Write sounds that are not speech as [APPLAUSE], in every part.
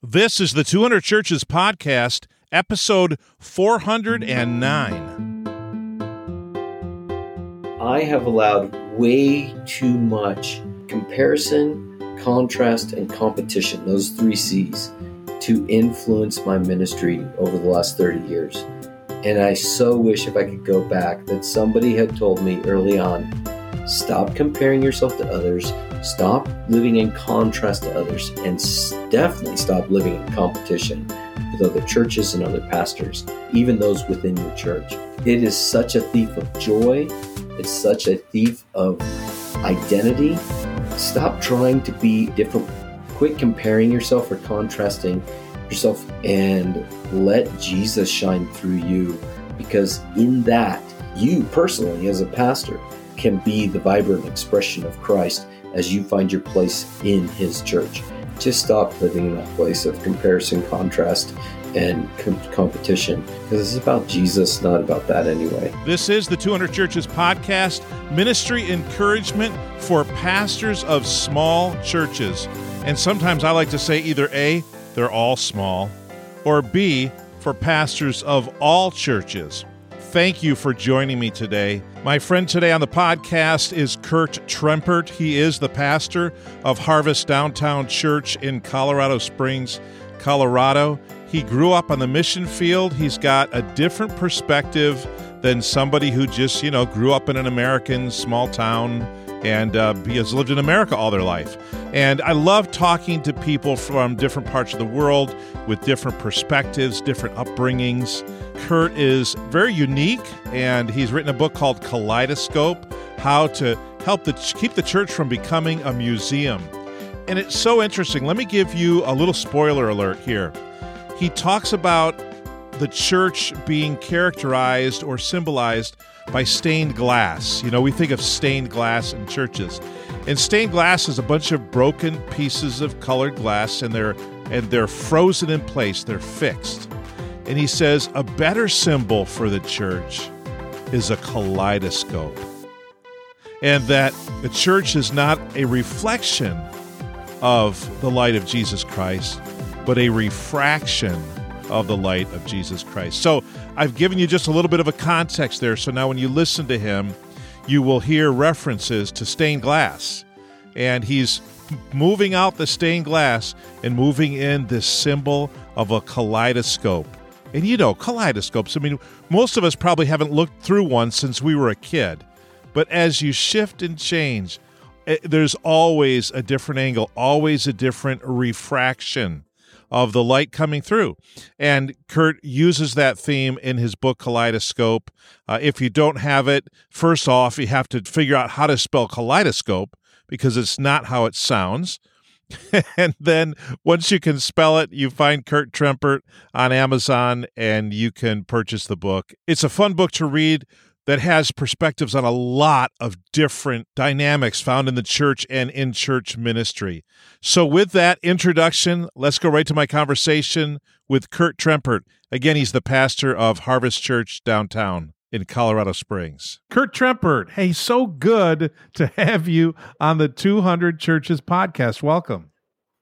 This is the 200 Churches Podcast, episode 409. I have allowed way too much comparison, contrast, and competition, those three C's, to influence my ministry over the last 30 years. And I so wish if I could go back that somebody had told me early on stop comparing yourself to others, Stop living in contrast to others and definitely stop living in competition with other churches and other pastors, even those within your church. It is such a thief of joy, it's such a thief of identity. Stop trying to be different. Quit comparing yourself or contrasting yourself and let Jesus shine through you because in that, you personally, as a pastor, can be the vibrant expression of Christ as you find your place in His church. Just stop living in that place of comparison, contrast, and com- competition because it's about Jesus, not about that anyway. This is the 200 Churches podcast, ministry encouragement for pastors of small churches. And sometimes I like to say either A, they're all small, or B, for pastors of all churches. Thank you for joining me today. My friend today on the podcast is Kurt Trempert. He is the pastor of Harvest Downtown Church in Colorado Springs, Colorado. He grew up on the mission field. He's got a different perspective than somebody who just, you know, grew up in an American small town and uh, has lived in America all their life. And I love talking to people from different parts of the world with different perspectives, different upbringings. Kurt is very unique, and he's written a book called Kaleidoscope How to Help the, Keep the Church from Becoming a Museum. And it's so interesting. Let me give you a little spoiler alert here. He talks about the church being characterized or symbolized by stained glass. You know, we think of stained glass in churches. And stained glass is a bunch of broken pieces of colored glass and they're and they're frozen in place, they're fixed. And he says a better symbol for the church is a kaleidoscope. And that the church is not a reflection of the light of Jesus Christ, but a refraction of the light of Jesus Christ. So I've given you just a little bit of a context there. So now when you listen to him, you will hear references to stained glass. And he's moving out the stained glass and moving in this symbol of a kaleidoscope. And you know, kaleidoscopes, I mean, most of us probably haven't looked through one since we were a kid. But as you shift and change, eh, there's always a different angle, always a different refraction of the light coming through. And Kurt uses that theme in his book Kaleidoscope. Uh, if you don't have it, first off, you have to figure out how to spell kaleidoscope because it's not how it sounds. [LAUGHS] and then once you can spell it, you find Kurt Trempert on Amazon and you can purchase the book. It's a fun book to read that has perspectives on a lot of different dynamics found in the church and in church ministry. So, with that introduction, let's go right to my conversation with Kurt Trempert. Again, he's the pastor of Harvest Church downtown in Colorado Springs. Kurt Trempert, hey, so good to have you on the 200 Churches podcast. Welcome.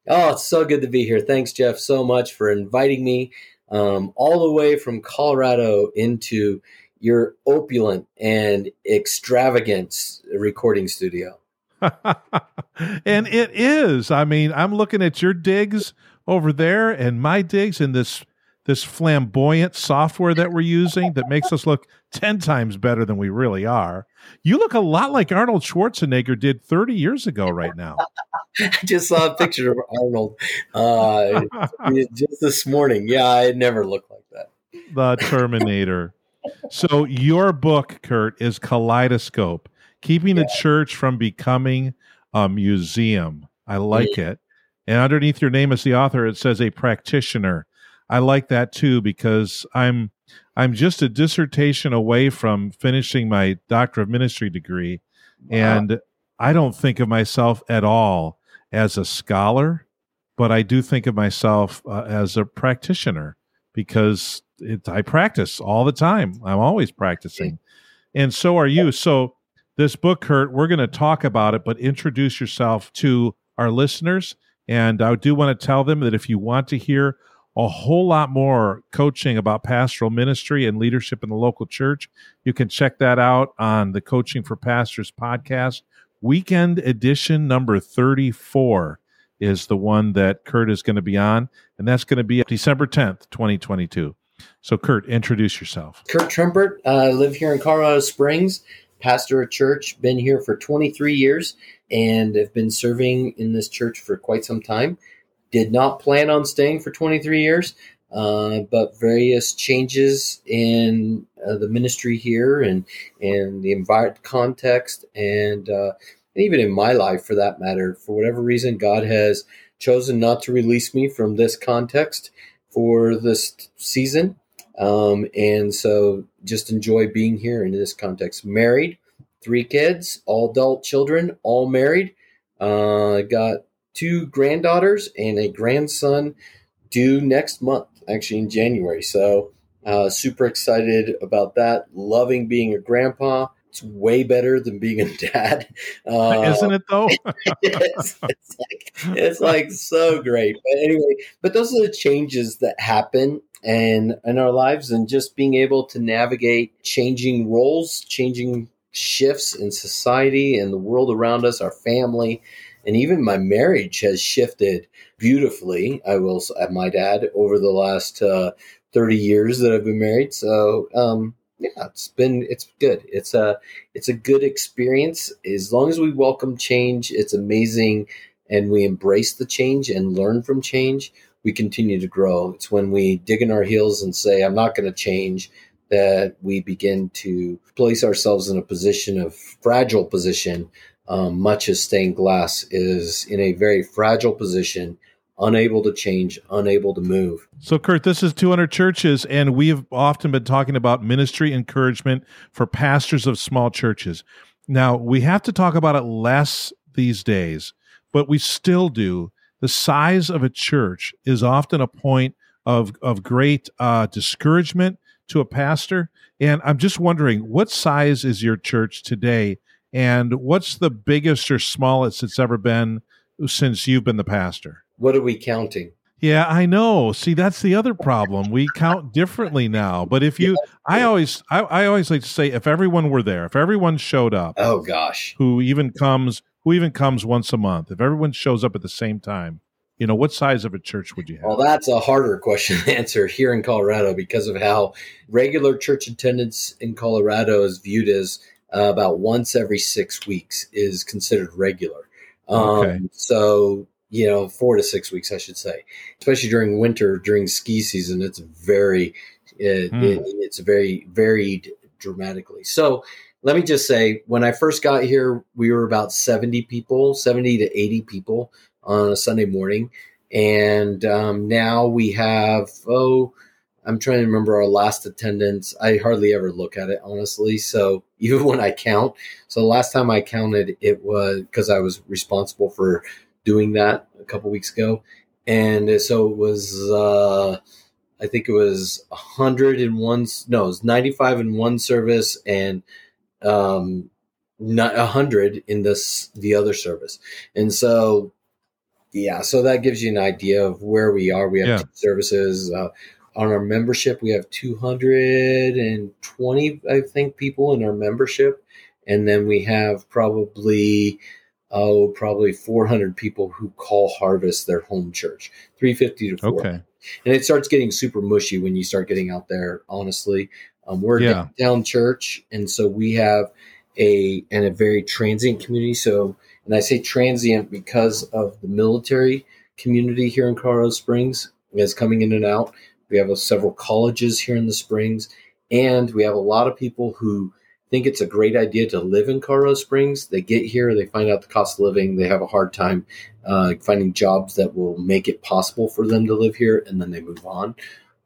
Oh, it's so good to be here. Thanks, Jeff, so much for inviting me um, all the way from Colorado into your opulent and extravagant recording studio. [LAUGHS] and it is. I mean, I'm looking at your digs over there and my digs in this this flamboyant software that we're using that makes us look 10 times better than we really are. You look a lot like Arnold Schwarzenegger did 30 years ago right now. [LAUGHS] I just saw a picture of Arnold uh, [LAUGHS] just this morning. Yeah, I never looked like that. The Terminator. So your book, Kurt, is Kaleidoscope, keeping yeah. the church from becoming a museum. I like yeah. it. And underneath your name as the author, it says a practitioner. I like that too because I'm I'm just a dissertation away from finishing my doctor of ministry degree, wow. and I don't think of myself at all as a scholar, but I do think of myself uh, as a practitioner because it, I practice all the time. I'm always practicing, and so are you. So this book, Kurt, we're going to talk about it, but introduce yourself to our listeners. And I do want to tell them that if you want to hear a whole lot more coaching about pastoral ministry and leadership in the local church, you can check that out on the Coaching for Pastors podcast. Weekend edition number 34 is the one that Kurt is going to be on, and that's going to be December 10th, 2022. So, Kurt, introduce yourself. Kurt Trempert. I uh, live here in Colorado Springs, pastor a church, been here for 23 years, and have been serving in this church for quite some time. Did not plan on staying for 23 years, uh, but various changes in uh, the ministry here and and the environment context and uh, even in my life for that matter, for whatever reason, God has chosen not to release me from this context for this season. Um, and so just enjoy being here in this context. Married, three kids, all adult children, all married. Uh, got two granddaughters and a grandson due next month, actually in January. So uh, super excited about that. Loving being a grandpa. It's way better than being a dad. [LAUGHS] Uh, Isn't it though? [LAUGHS] it's, it's, like, it's like so great. But anyway, but those are the changes that happen and in our lives and just being able to navigate changing roles, changing shifts in society and the world around us, our family, and even my marriage has shifted beautifully. I will, I might add, over the last uh, thirty years that I've been married. So, um, yeah, it's been it's good. It's a it's a good experience as long as we welcome change. It's amazing, and we embrace the change and learn from change. We continue to grow. It's when we dig in our heels and say, "I'm not going to change." That we begin to place ourselves in a position of fragile position, um, much as stained glass is in a very fragile position unable to change, unable to move. So, Kurt, this is 200 churches, and we've often been talking about ministry encouragement for pastors of small churches. Now, we have to talk about it less these days, but we still do. The size of a church is often a point of, of great uh, discouragement to a pastor. And I'm just wondering, what size is your church today? And what's the biggest or smallest it's ever been since you've been the pastor? What are we counting? Yeah, I know. See, that's the other problem. We count differently now. But if you. I always, I, I, always like to say, if everyone were there, if everyone showed up, oh gosh, who even comes, who even comes once a month, if everyone shows up at the same time, you know, what size of a church would you have? Well, that's a harder question to answer here in Colorado because of how regular church attendance in Colorado is viewed as uh, about once every six weeks is considered regular. Um, okay. So you know, four to six weeks, I should say, especially during winter, during ski season. It's very, it, mm. it, it's very varied dramatically. So let me just say, when I first got here, we were about 70 people, 70 to 80 people on a Sunday morning. And um, now we have, oh, I'm trying to remember our last attendance. I hardly ever look at it, honestly. So [LAUGHS] even when I count, so the last time I counted, it was because I was responsible for doing that a couple weeks ago, and so it was. Uh, I think it was hundred in one. No, it was ninety five in one service and um, not hundred in this the other service, and so yeah, so that gives you an idea of where we are. We have yeah. services. Uh, on our membership, we have 220, I think, people in our membership. And then we have probably oh, probably 400 people who call Harvest their home church, 350 to 400. Okay. And it starts getting super mushy when you start getting out there, honestly. Um, we're yeah. a down church, and so we have a and a very transient community. So, and I say transient because of the military community here in Colorado Springs is coming in and out. We have several colleges here in the Springs, and we have a lot of people who think it's a great idea to live in Colorado Springs. They get here, they find out the cost of living, they have a hard time uh, finding jobs that will make it possible for them to live here, and then they move on.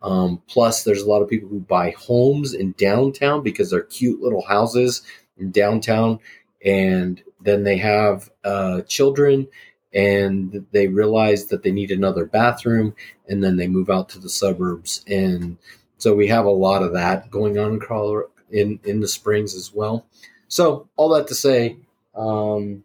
Um, plus, there's a lot of people who buy homes in downtown because they're cute little houses in downtown, and then they have uh, children and they realize that they need another bathroom, and then they move out to the suburbs. And so we have a lot of that going on in Colorado, in in the springs as well. So all that to say, um,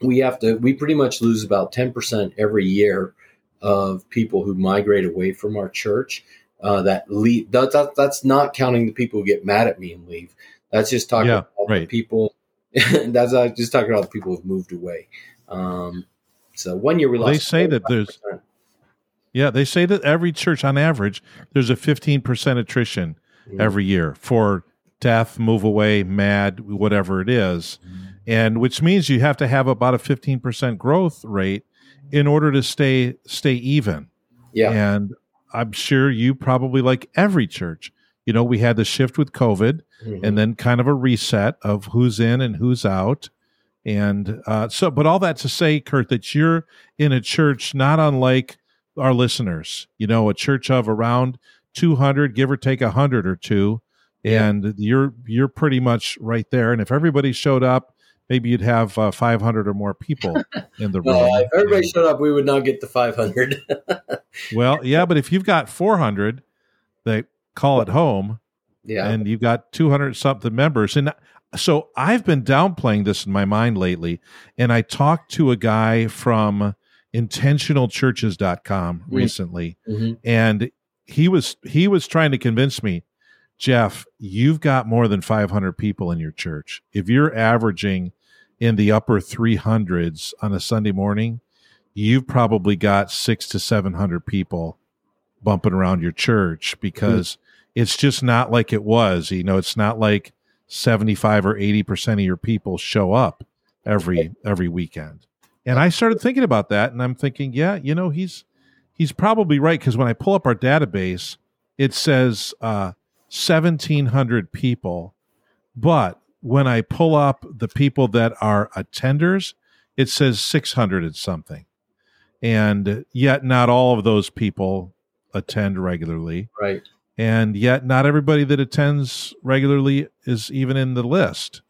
we have to we pretty much lose about 10% every year of people who migrate away from our church uh, that leave that, that, that's not counting the people who get mad at me and leave that's just talking Yeah, about right. the people [LAUGHS] that's just talking about the people who've moved away um, so one year we Well, they say that there's yeah they say that every church on average there's a 15% attrition Mhm. every year for death, move away, mad, whatever it is. And which means you have to have about a 15% growth rate in order to stay stay even. yeah And I'm sure you probably like every church. You know, we had the shift with COVID Mhm. and then kind of a reset of who's in and who's out. And uh, so, but all that to say, Kurt, that you're in a church not unlike our listeners, you know, a church of around 200, give or take a hundred or two. Yeah. And you're, you're pretty much right there. And if everybody showed up, maybe you'd have uh, 500 or more people in the [LAUGHS] room. no, if everybody showed up we would not get to 500 [LAUGHS] well, yeah, but if you've got 400 that call it home, yeah and you've got 200 something members and so i've been downplaying this in my mind lately and i talked to a guy from intentionalchurches.com Mm. recently Mhm. and he was he was trying to convince me jeff you've got more than 500 people in your church if you're averaging in the upper 300s on a sunday morning you've probably got six to 700 people bumping around your church because it's just not like it was you know it's not like 75 or 80% of your people show up every every weekend. And i started thinking about that and i'm thinking yeah you know he's he's probably right because when i pull up our database it says uh 1700 people. But when i pull up the people that are attenders it says 600 and something. And yet not all of those people attend regularly. Right and yet not everybody that attends regularly is even in the list.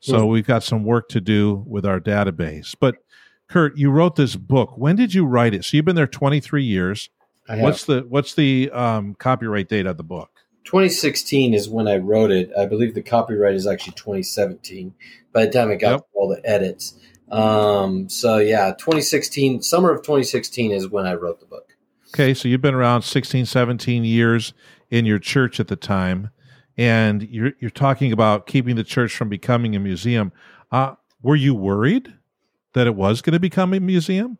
So Hmm. we've got some work to do with our database. But Kurt, you wrote this book. When did you write it? So you've been there 23 years. What's the what's the um, copyright date of the book? 2016 is when I wrote it. I believe the copyright is actually 2017. By the time it got Yep. all the edits, um, so yeah, 2016, summer of 2016 is when I wrote the book. Okay, so you've been around 16, 17 years in your church at the time, and you're you're talking about keeping the church from becoming a museum. Uh, were you worried that it was going to become a museum?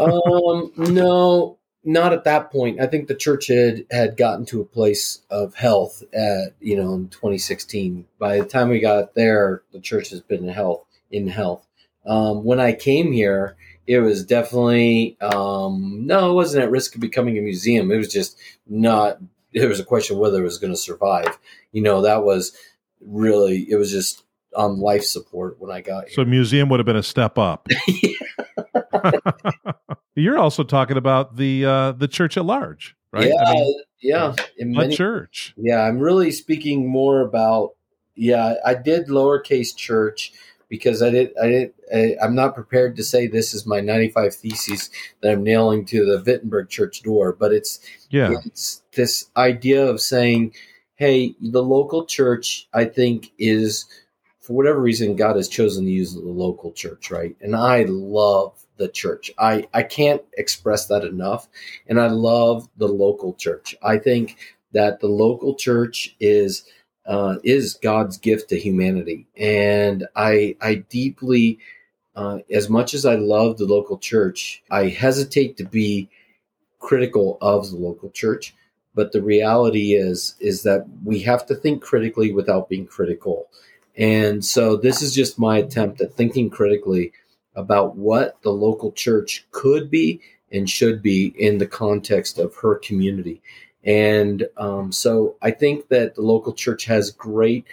um, no, not at that point. I think the church had had gotten to a place of health at you know in 2016. By the time we got there, the church has been in health in health. Um, when I came here, it was definitely um, no, it wasn't at risk of becoming a museum. It was just not. It was a question whether it was going to survive. You know, that was really. It was just on life support when I got here. So museum would have been a step up. [LAUGHS] [LAUGHS] You're also talking about the uh, the church at large, right? Yeah, I mean, yeah. In many church? Yeah, I'm really speaking more about. Yeah, I did lowercase church because I did. I did. I, I'm not prepared to say this is my 95 theses that I'm nailing to the Wittenberg Church door, but it's Yeah, it's this idea of saying, "Hey, the local church, I think, is for whatever reason God has chosen to use the local church, right? And I love the church. I I can't express that enough, and I love the local church. I think that the local church is uh, is God's gift to humanity, and I I deeply. Uh, as much as I love the local church, I hesitate to be critical of the local church. But the reality is is that we have to think critically without being critical. And so this is just my attempt at thinking critically about what the local church could be and should be in the context of her community and um, so i think that the local church has great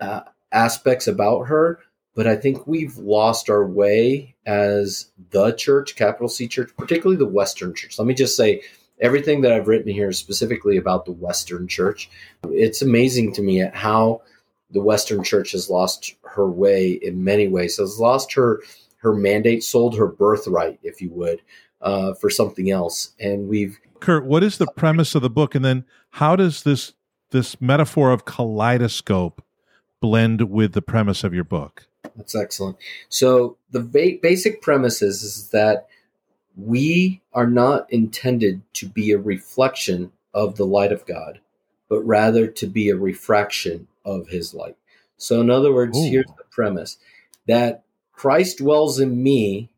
uh, aspects about her but i think we've lost our way as the church capital c church particularly the western church let me just say everything that I've written here is specifically about the Western Church. It's amazing to me at how the Western Church has lost her way in many ways. Has lost her her mandate, sold her birthright, if you would, uh, for something else. And we've Kurt, what is the premise of the book, and then how does this this metaphor of kaleidoscope blend with the premise of your book? That's excellent. So the ba- basic premise is, is that we are not intended to be a reflection of the light of God, but rather to be a refraction of his light. So, in other words, Ooh. here's the premise that Christ dwells in me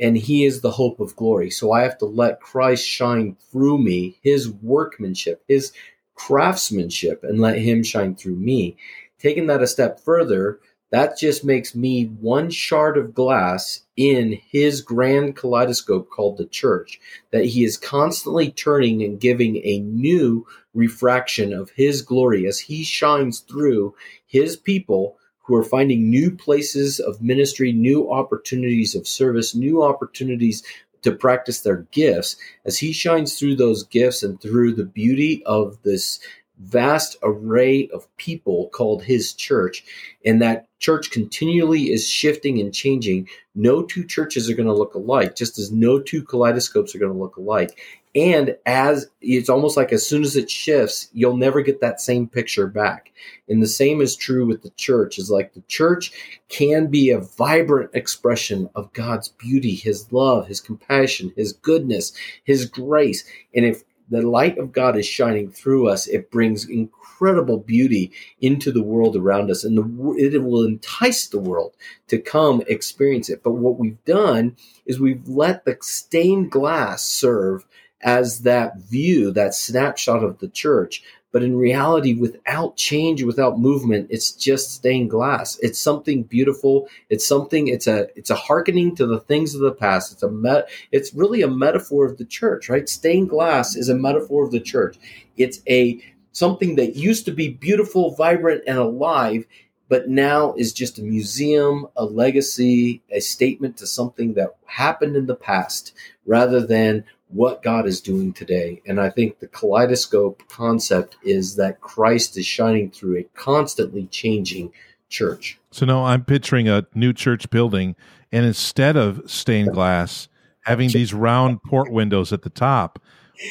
and he is the hope of glory. So, I have to let Christ shine through me, his workmanship, his craftsmanship, and let him shine through me. Taking that a step further, that just makes me one shard of glass in his grand kaleidoscope called the church, that he is constantly turning and giving a new refraction of his glory as he shines through his people who are finding new places of ministry, new opportunities of service, new opportunities to practice their gifts as he shines through those gifts and through the beauty of this vast array of people called his church. And that church continually is shifting and changing. No two churches are going to look alike just as no two kaleidoscopes are going to look alike and as it's almost like as soon as it shifts you'll never get that same picture back. And the same is true with the church is like the church can be a vibrant expression of god's beauty his love his compassion his goodness his grace. And if the light of God is shining through us, it brings incredible beauty into the world around us, and the, it will entice the world to come experience it. But what we've done is we've let the stained glass serve as that view, that snapshot of the church, but in reality, without change, without movement, it's just stained glass. It's something beautiful. It's something. It's a. It's a hearkening to the things of the past. It's a. Met, it's really a metaphor of the church, right? Stained glass is a metaphor of the church. It's a something that used to be beautiful, vibrant, and alive, but now is just a museum, a legacy, a statement to something that happened in the past, rather than what God is doing today. And I think the kaleidoscope concept is that Christ is shining through a constantly changing church. So now I'm picturing a new church building, and instead of stained glass, having these round port windows at the top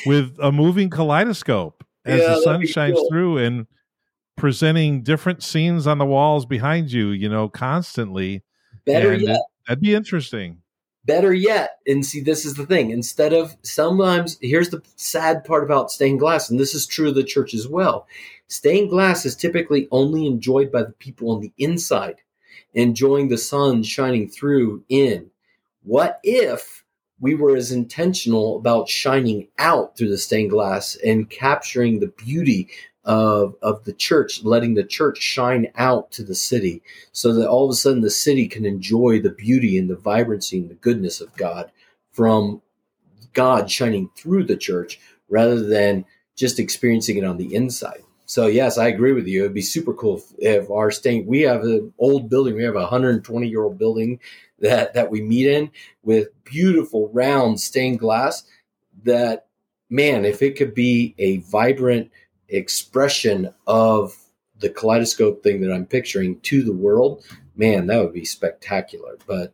with a moving kaleidoscope as yeah, the sun shines cool. through and presenting different scenes on the walls behind you, you know, constantly. Better and yet. That'd be interesting. Better yet, and see, this is the thing. Instead of sometimes, here's the sad part about stained glass, and this is true of the church as well. Stained glass is typically only enjoyed by the people on the inside, enjoying the sun shining through in. What if we were as intentional about shining out through the stained glass and capturing the beauty of, of the church, letting the church shine out to the city so that all of a sudden the city can enjoy the beauty and the vibrancy and the goodness of God from God shining through the church rather than just experiencing it on the inside. So yes, I agree with you. It'd be super cool if, our state we have an old building. We have a 120 year old building that that we meet in with beautiful round stained glass. That man, if it could be a vibrant expression of the kaleidoscope thing that I'm picturing to the world, man, that would be spectacular. But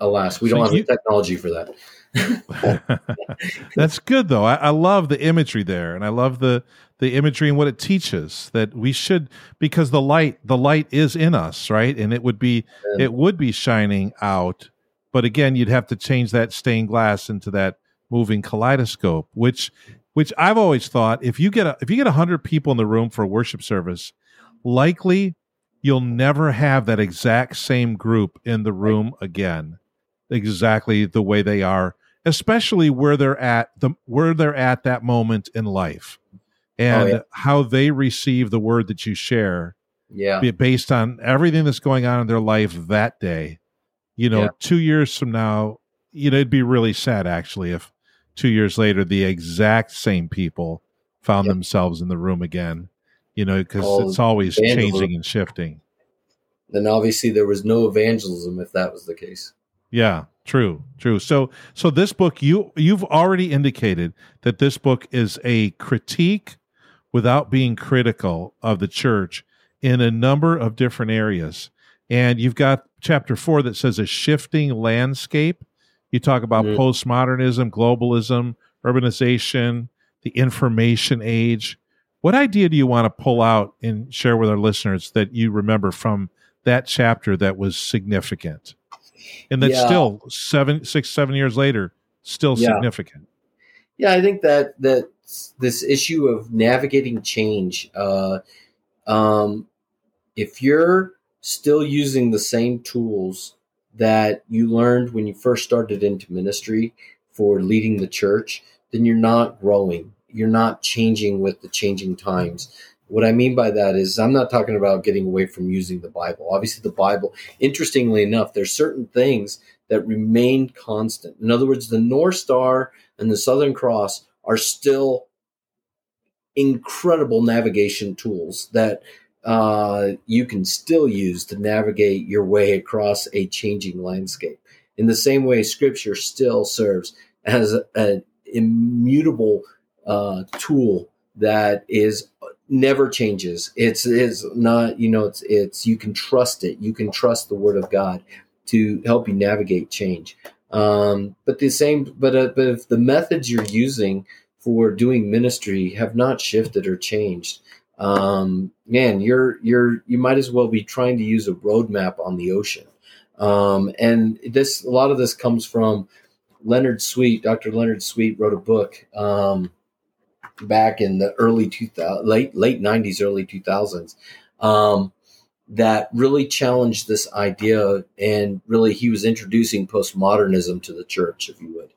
alas, we don't have the technology for that. [LAUGHS] That's good though. I, I, love the imagery there, and I love the the imagery and what it teaches that we should because the light the light is in us, right? And it would be yeah. it would be shining out, but again, you'd have to change that stained glass into that moving kaleidoscope, which which I've always thought if you get a, if you get 100 people in the room for a worship service, likely you'll never have that exact same group in the room again exactly the way they are especially where they're at the where they're at that moment in life and oh, yeah. how they receive the word that you share yeah based on everything that's going on in their life that day you know yeah. 2 years from now you know it'd be really sad actually if two years later, the exact same people found yep. themselves in the room again. You know, because it's always evangelism. changing and shifting. Then obviously there was no evangelism if that was the case. Yeah, true, true. So, so this book you you've already indicated that this book is a critique without being critical of the church in a number of different areas. And you've got chapter four that says a shifting landscape you talk about mm-hmm. postmodernism, globalism, urbanization, the information age. What idea do you want to pull out and share with our listeners that you remember from that chapter that was significant, and that's Yeah. still seven, six, seven years later, still Yeah. significant. Yeah, I think that that this issue of navigating change, uh, um, if you're still using the same tools that you learned when you first started into ministry for leading the church, then you're not growing. You're not changing with the changing times. What I mean by that is, I'm not talking about getting away from using the Bible. Obviously, the Bible, interestingly enough, there's certain things that remain constant. In other words, the North Star and the Southern Cross are still incredible navigation tools that uh, you can still use to navigate your way across a changing landscape. In the same way, Scripture still serves as an immutable uh, tool that is never changes. It's is not you know it's it's you can trust it. You can trust the Word of God to help you navigate change. Um, but the same, but uh, but if the methods you're using for doing ministry have not shifted or changed, um, man, you're you're you might as well be trying to use a roadmap on the ocean. Um, and this a lot of this comes from Leonard Sweet. Dr. Leonard Sweet wrote a book um, back in the early 2000 late late 90s early 2000s um, that really challenged this idea and really he was introducing postmodernism to the church if you would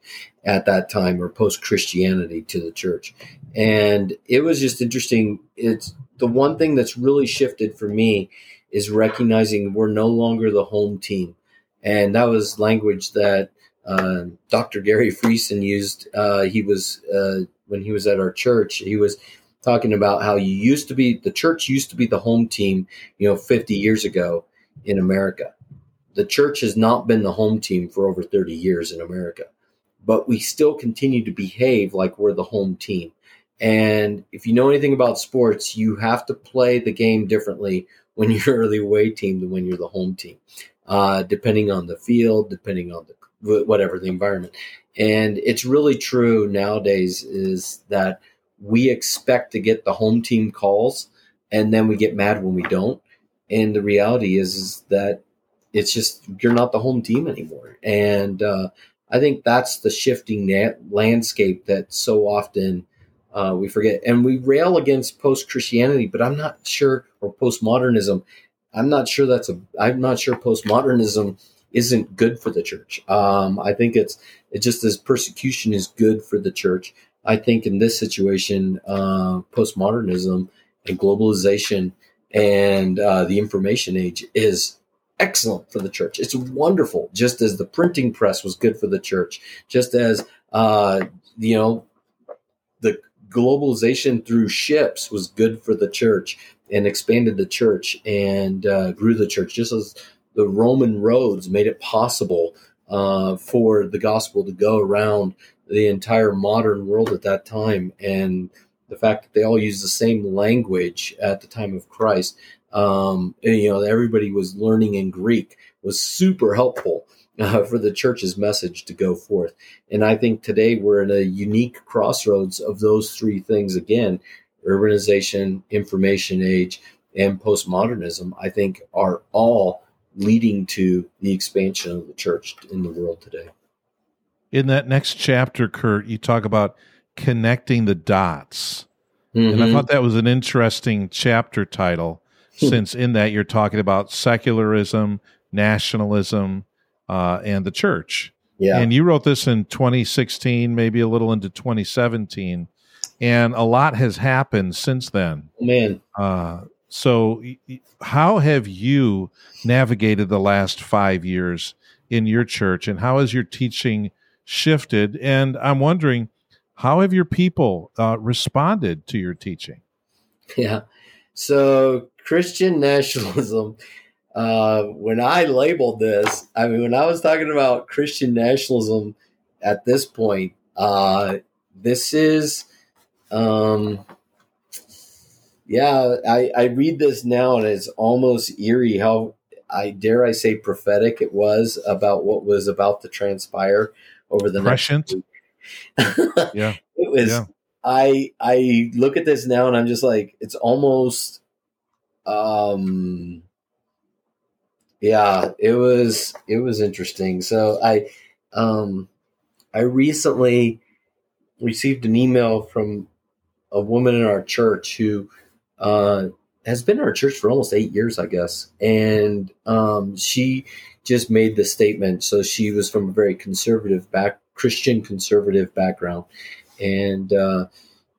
at that time or post Christianity to the church and it was just interesting it's the one thing that's really shifted for me is recognizing we're no longer the home team and that was language that uh, Dr. Gary Friesen used. Uh, he was uh, when he was at our church. He was talking about how you used to be the church used to be the home team. You know, 50 years ago in America, the church has not been the home team for over 30 years in America, but we still continue to behave like we're the home team. And if you know anything about sports, you have to play the game differently when [LAUGHS] you're the away team than when you're the home team, uh, depending on the field, depending on the whatever the environment. And it's really true nowadays is that we expect to get the home team calls and then we get mad when we don't. And the reality is, is that it's just you're not the home team anymore. And uh, I think that's the shifting na- landscape that so often uh, we forget. And we rail against post Christianity, but I'm not sure, or postmodernism. I'm not sure that's a. I'm not sure postmodernism isn't good for the church. Um, I think it's it just as persecution is good for the church. I think in this situation, uh, postmodernism and globalization and uh, the information age is excellent for the church. It's wonderful, just as the printing press was good for the church, just as uh, you know the globalization through ships was good for the church and expanded the church and uh, grew the church, just as the Roman roads made it possible uh, for the gospel to go around the entire modern world at that time. And the fact that they all used the same language at the time of Christ, um, and, you know, everybody was learning in Greek was super helpful [LAUGHS] uh, for the church's message to go forth. And I think today we're in a unique crossroads of those three things again urbanization, information age, and postmodernism, I think are all leading to the expansion of the church in the world today. In that next chapter, Kurt, you talk about connecting the dots. And I Mhm. thought that was an interesting chapter title, since in that you're talking about secularism, nationalism, uh, and the church. yeah. And you wrote this in 2016, maybe a little into 2017. And a lot has happened since then. Oh, man. Uh, so, how have you navigated the last five years in your church, and how has your teaching shifted? And I'm wondering, how have your people uh, responded to your teaching? Yeah. So Christian nationalism, [LAUGHS] uh, when I labeled this, I mean, when I was talking about Christian nationalism at this point, uh, this is, um, yeah, I, I read this now and it's almost eerie how I dare I say prophetic it was about what was about to transpire over the Prescient? next week. [LAUGHS] Yeah. [LAUGHS] it was Yeah. I I look at this now and I'm just like it's almost um Yeah, it was it was interesting. So I um I recently received an email from a woman in our church who uh, has been in our church for almost eight years, I guess, and um, she just made the statement. So she was from a very conservative back, Christian conservative background, and uh,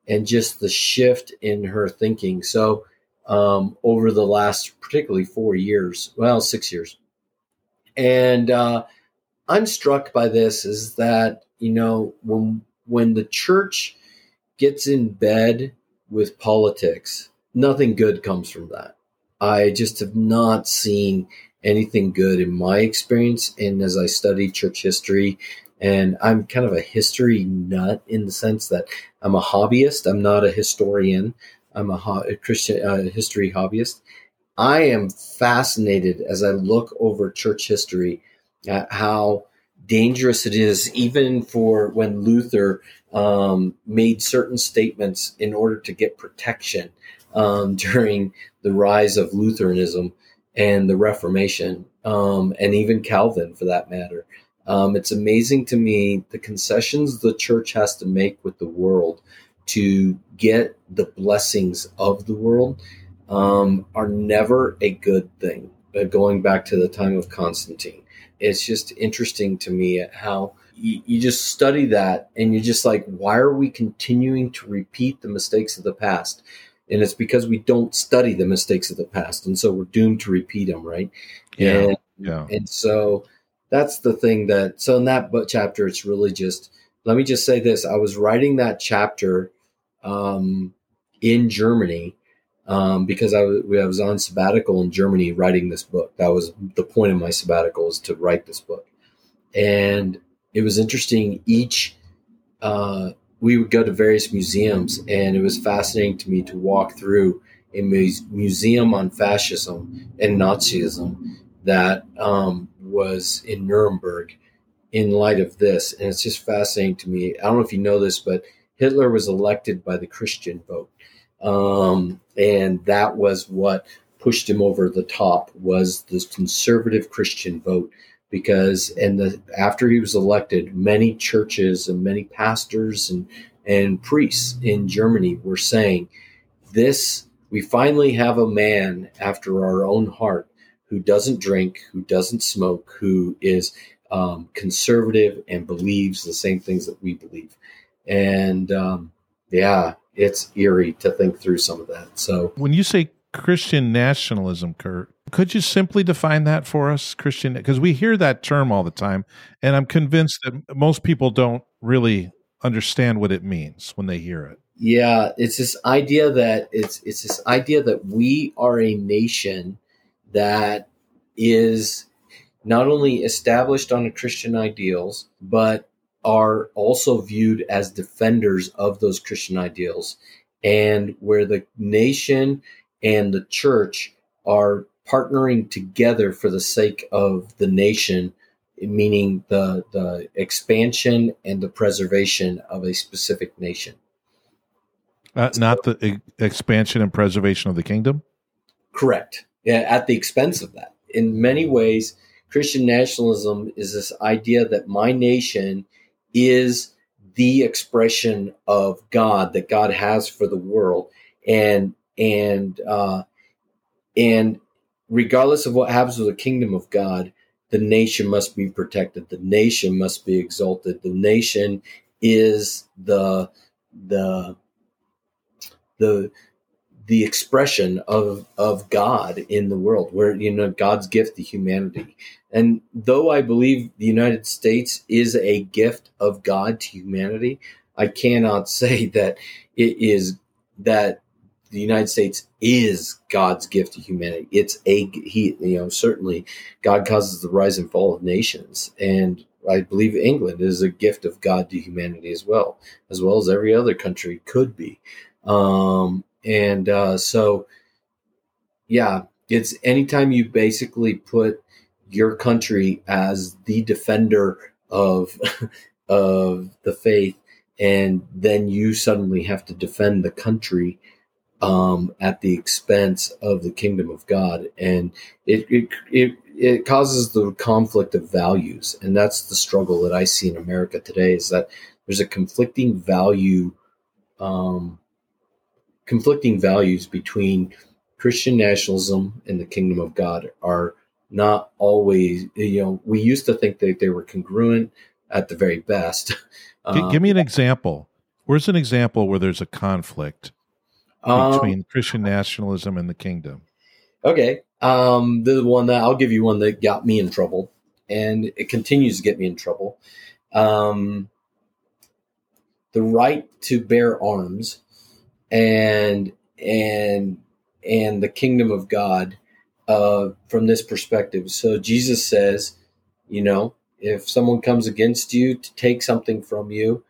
and just the shift in her thinking. So um, over the last, particularly four years, well, six years, and uh, I'm struck by this is that you know when when the church gets in bed with politics, nothing good comes from that. I just have not seen anything good in my experience. And as I study church history, and I'm kind of a history nut in the sense that I'm a hobbyist. I'm not a historian. I'm a, ho- a Christian uh, history hobbyist. I am fascinated as I look over church history at how dangerous it is, even for when Luther um, made certain statements in order to get protection um, [LAUGHS] during the rise of Lutheranism and the Reformation, um, and even Calvin for that matter. Um, it's amazing to me the concessions the church has to make with the world to get the blessings of the world um, are never a good thing. Uh, going back to the time of Constantine, it's just interesting to me how you, you just study that and you're just like, why are we continuing to repeat the mistakes of the past? And it's because we don't study the mistakes of the past. And so we're doomed to repeat them, right? Yeah. And, yeah. and so that's the thing that, so in that book chapter, it's really just, let me just say this. I was writing that chapter um, in Germany um, because I was, I was on sabbatical in Germany writing this book. That was the point of my sabbatical is to write this book. And it was interesting. Each uh, we would go to various museums, and it was fascinating to me to walk through a mu- museum on fascism and Nazism that um, was in Nuremberg. In light of this, and it's just fascinating to me. I don't know if you know this, but Hitler was elected by the Christian vote, um, and that was what pushed him over the top was this conservative Christian vote because and the after he was elected, many churches and many pastors and and priests in Germany were saying, "This we finally have a man after our own heart who doesn't drink, who doesn't smoke, who is um, conservative and believes the same things that we believe." And um, yeah, it's eerie to think through some of that. So when you say Christian nationalism, Kurt, could you simply define that for us, Christian? Because we hear that term all the time, and I'm convinced that most people don't really understand what it means when they hear it. Yeah, it's this idea that it's it's this idea that we are a nation that is not only established on Christian ideals, but are also viewed as defenders of those Christian ideals, and where the nation and the church are partnering together for the sake of the nation, meaning the, the expansion and the preservation of a specific nation. Uh, so, not the e- expansion and preservation of the kingdom? Correct. Yeah, at the expense of that. In many ways, Christian nationalism is this idea that my nation is the expression of God that God has for the world, and and uh, and regardless of what happens with the kingdom of God, the nation must be protected. The nation must be exalted. The nation is the the the the expression of of God in the world, where you know God's gift to humanity. And though I believe the United States is a gift of God to humanity, I cannot [LAUGHS] say that it is that the United States is God's gift to humanity. It's a he, you know, certainly God causes the rise and fall of nations, and I believe England is a gift of God to humanity as well, as well as every other country could be. Um, and uh, so, yeah, it's anytime you basically put your country as the defender of [LAUGHS] of the faith, and then you suddenly have to defend the country um, at the expense of the kingdom of God, and it, it it it causes the conflict of values, and that's the struggle that I see in America today. Is that there's a conflicting value, um, conflicting values between Christian nationalism and the kingdom of God are not always. You know, we used to think that they were congruent at the very best. [LAUGHS] Um, Give me an example. Where's an example where there's a conflict um, between um, Christian nationalism and the kingdom? Okay. Um, the one that I'll give you one that got me in trouble, and it continues to get me in trouble. Um, the right to bear arms, and and and the kingdom of God uh, from this perspective. So Jesus says, you know, if someone comes against you to take something from you,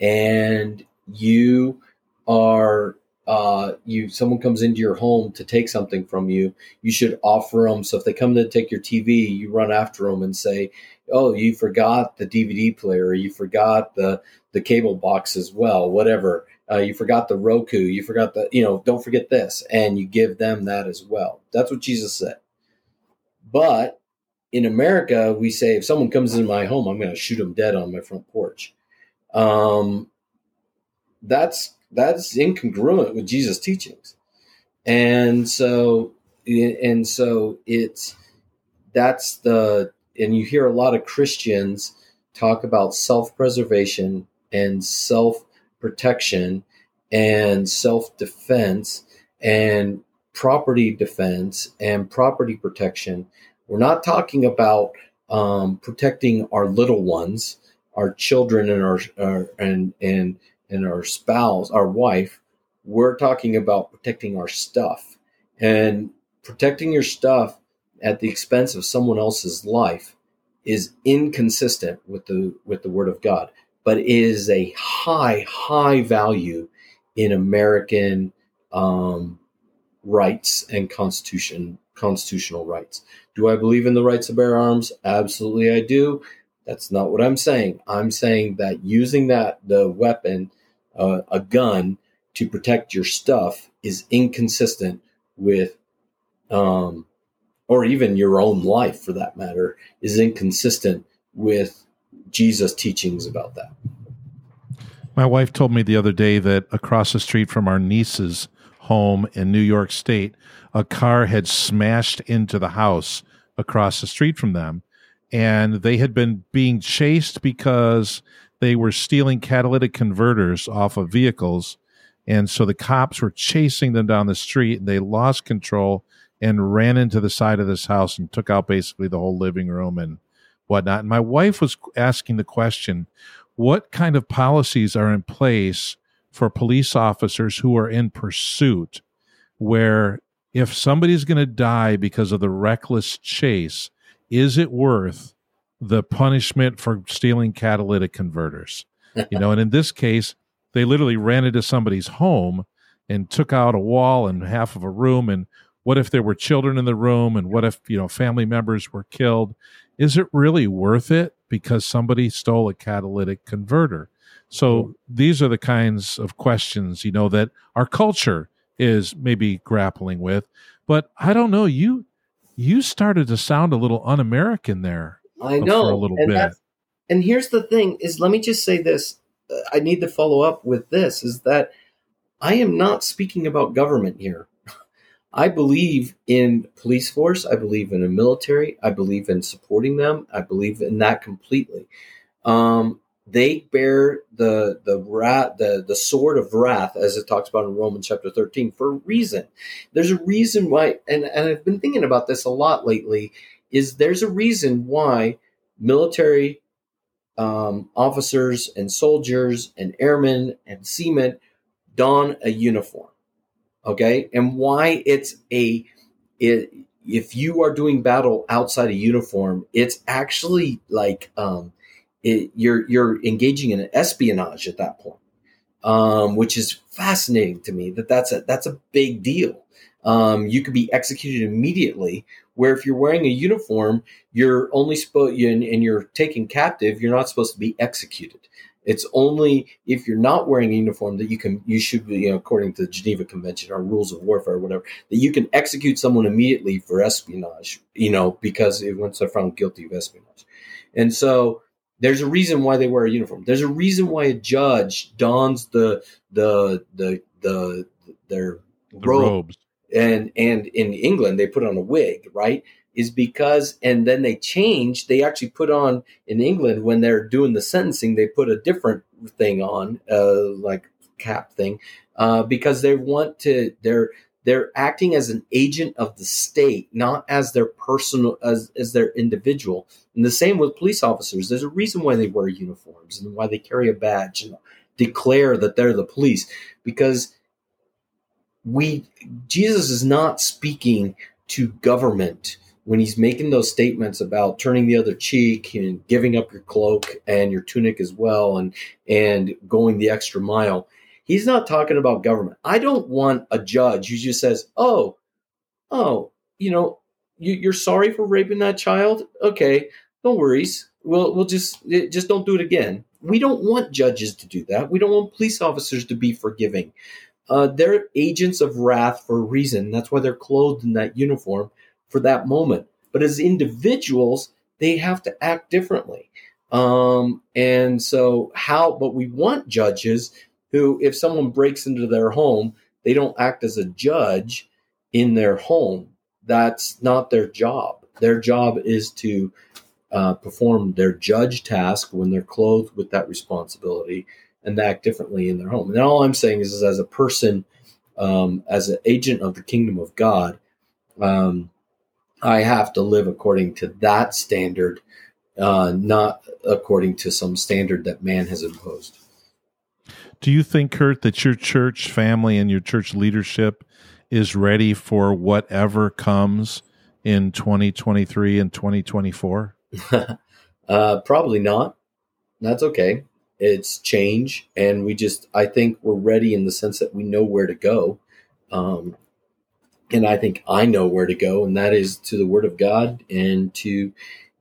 and you are uh, you someone comes into your home to take something from you, you should offer them. So if they come to take your TV, you run after them and say, "Oh, you forgot the DVD player, you forgot the the cable box as well, whatever. Uh, you forgot the Roku, you forgot the you know, don't forget this," and you give them that as well. That's what Jesus said. But in America, we say if someone comes into my home, I'm going to shoot them dead on my front porch. Um, that's that's incongruent with Jesus' teachings. And so and so it's that's the and you hear a lot of Christians talk about self-preservation and self-protection and self-defense and property defense and property protection. We're not talking about um, protecting our little ones, our children, and our, our and and and our spouse, our wife, we're talking about protecting our stuff. And protecting your stuff at the expense of someone else's life is inconsistent with the with the word of God, but is a high, high value in American um, rights and constitution constitutional rights. Do I believe in the rights to bear arms? Absolutely, I do. That's not what I'm saying. I'm saying that using that the weapon uh, a gun to protect your stuff is inconsistent with, um, or even your own life for that matter, is inconsistent with Jesus' teachings about that. My wife told me the other day that across the street from our niece's home in New York State, a car had smashed into the house across the street from them. And they had been being chased because they were stealing catalytic converters off of vehicles. And so the cops were chasing them down the street and they lost control and ran into the side of this house and took out basically the whole living room and whatnot. And my wife was asking the question what kind of policies are in place for police officers who are in pursuit where if somebody's going to die because of the reckless chase, is it worth the punishment for stealing catalytic converters. you know, and in this case, they literally ran into somebody's home and took out a wall and half of a room. And what if there were children in the room? And what if, you know, family members were killed? Is it really worth it because somebody stole a catalytic converter? So these are the kinds of questions, you know, that our culture is maybe grappling with. But I don't know, you you started to sound a little un-American there I know. a little and bit. And here's the thing: is let me just say this. Uh, I need to follow up with this: is that I am not speaking about government here. [LAUGHS] I believe in police force. I believe in a military. I believe in supporting them. I believe in that completely. Um, they bear the the wrath, the the sword of wrath, as it talks about in Romans chapter thirteen, for a reason. There's a reason why, and and I've been thinking about this a lot lately is there's a reason why military um, officers and soldiers and airmen and seamen don a uniform. Okay, and why it's a it, if you are doing battle outside a uniform, it's actually like um, it, you're you're engaging in espionage at that point, um, which is fascinating to me. That that's a that's a big deal. Um, you could be executed immediately where if you're wearing a uniform, you're only supposed and, and you're taken captive, you're not supposed to be executed. It's only if you're not wearing a uniform that you can, you should be, you know, according to the Geneva Convention or rules of warfare or whatever, that you can execute someone immediately for espionage, you know, because it, once they're found guilty of espionage. And so there's a reason why they wear a uniform. There's a reason why a judge dons the, the, the, the, their the robes. And, and in England, they put on a wig, right? is because, and then they change. They actually put on in England when they're doing the sentencing, they put a different thing on, uh, like cap thing, uh, because they want to. They're they're acting as an agent of the state, not as their personal as as their individual. And the same with police officers. There's a reason why they wear uniforms and why they carry a badge and declare that they're the police because we Jesus is not speaking to government when he's making those statements about turning the other cheek and giving up your cloak and your tunic as well and and going the extra mile. He's not talking about government. I don't want a judge who just says oh oh you know you, are sorry for raping that child? Okay no worries. We'll, we'll just eh, just don't do it again. We don't want judges to do that. We don't want police officers to be forgiving uh, they're agents of wrath for a reason that's why they're clothed in that uniform for that moment. But as individuals, they have to act differently. Um, and so, how, but we want judges who, if someone breaks into their home, they don't act as a judge in their home. That's not their job. Their job is to uh, perform their judge task when they're clothed with that responsibility and act differently in their home. And all I'm saying is, is as a person, um, as an agent of the kingdom of God, um, I have to live according to that standard, uh, not according to some standard that man has imposed. Do you think, Kurt, that your church family and your church leadership is ready for whatever comes in 2023 and 2024? [LAUGHS] uh, probably not. That's okay. It's change, and we just, I think we're ready in the sense that we know where to go. Um, and I think I know where to go, and that is to the Word of God and to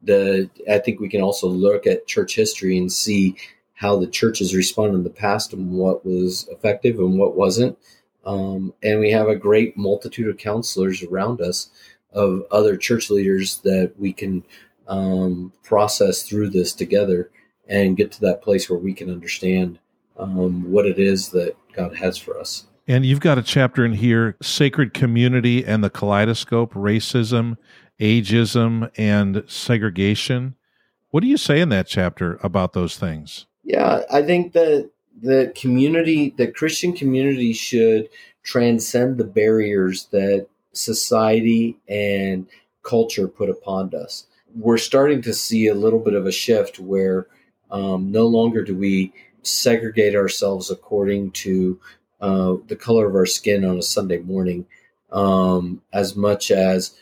the. I think we can also look at church history and see how the church has responded in the past and what was effective and what wasn't. Um, and we have a great multitude of counselors around us of other church leaders that we can um, process through this together and get to that place where we can understand um, what it is that God has for us. And you've got a chapter in here Sacred Community and the Kaleidoscope, Racism, Ageism, and Segregation. What do you say in that chapter about those things? Yeah, I think that the community, the Christian community, should transcend the barriers that society and culture put upon us. We're starting to see a little bit of a shift where um, no longer do we segregate ourselves according to uh, the color of our skin on a Sunday morning um, as much as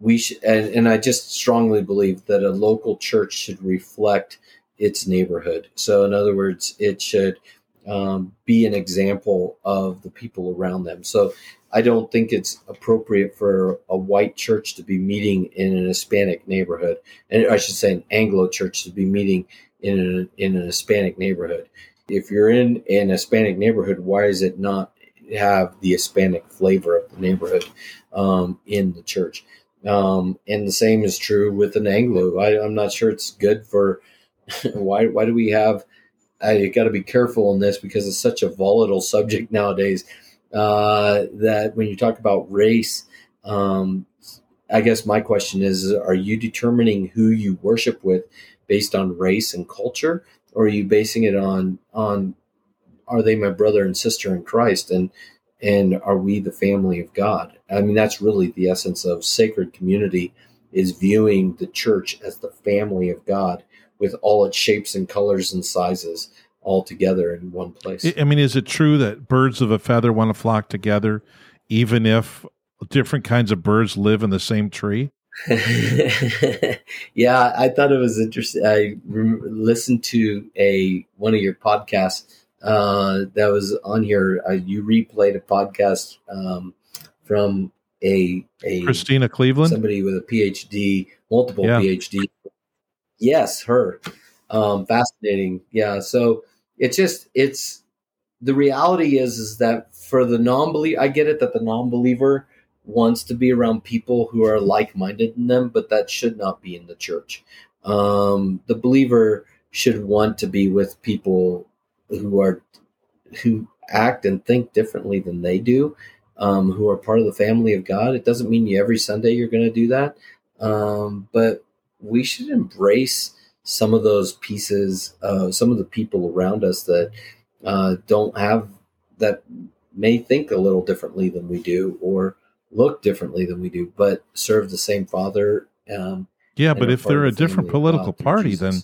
we should. And, and I just strongly believe that a local church should reflect its neighborhood. So, in other words, it should um, be an example of the people around them. So, I don't think it's appropriate for a white church to be meeting in an Hispanic neighborhood, and I should say an Anglo church to be meeting in in an Hispanic neighborhood if you're in an Hispanic neighborhood, why does it not have the Hispanic flavor of the neighborhood um, in the church? Um, and the same is true with an Anglo. I, am not sure it's good for [LAUGHS] why. Why do we have? I got to be careful in this because it's such a volatile subject nowadays. Uh, that when you talk about race, um, I guess my question is: Are you determining who you worship with based on race and culture, or are you basing it on on are they my brother and sister in Christ and and are we the family of God? I mean that's really the essence of sacred community is viewing the church as the family of God with all its shapes and colors and sizes all together in one place. I mean is it true that birds of a feather want to flock together even if different kinds of birds live in the same tree? [LAUGHS] yeah, I thought it was interesting. I re- listened to a one of your podcasts uh, that was on here. Uh, you replayed a podcast um, from a a Christena Cleveland, somebody with a PhD, multiple yeah. PhD. Yes, her. Um, fascinating. Yeah. So it's just it's the reality is is that for the non-believer, I get it that the non-believer wants to be around people who are like-minded in them, but that should not be in the church. Um, the believer should want to be with people who are who act and think differently than they do, um, who are part of the family of God. It doesn't mean you every Sunday you're going to do that, um, but we should embrace some of those pieces, uh, some of the people around us that uh, don't have that may think a little differently than we do or look differently than we do, but serve the same Father. Um, yeah, but if they're a different political party, then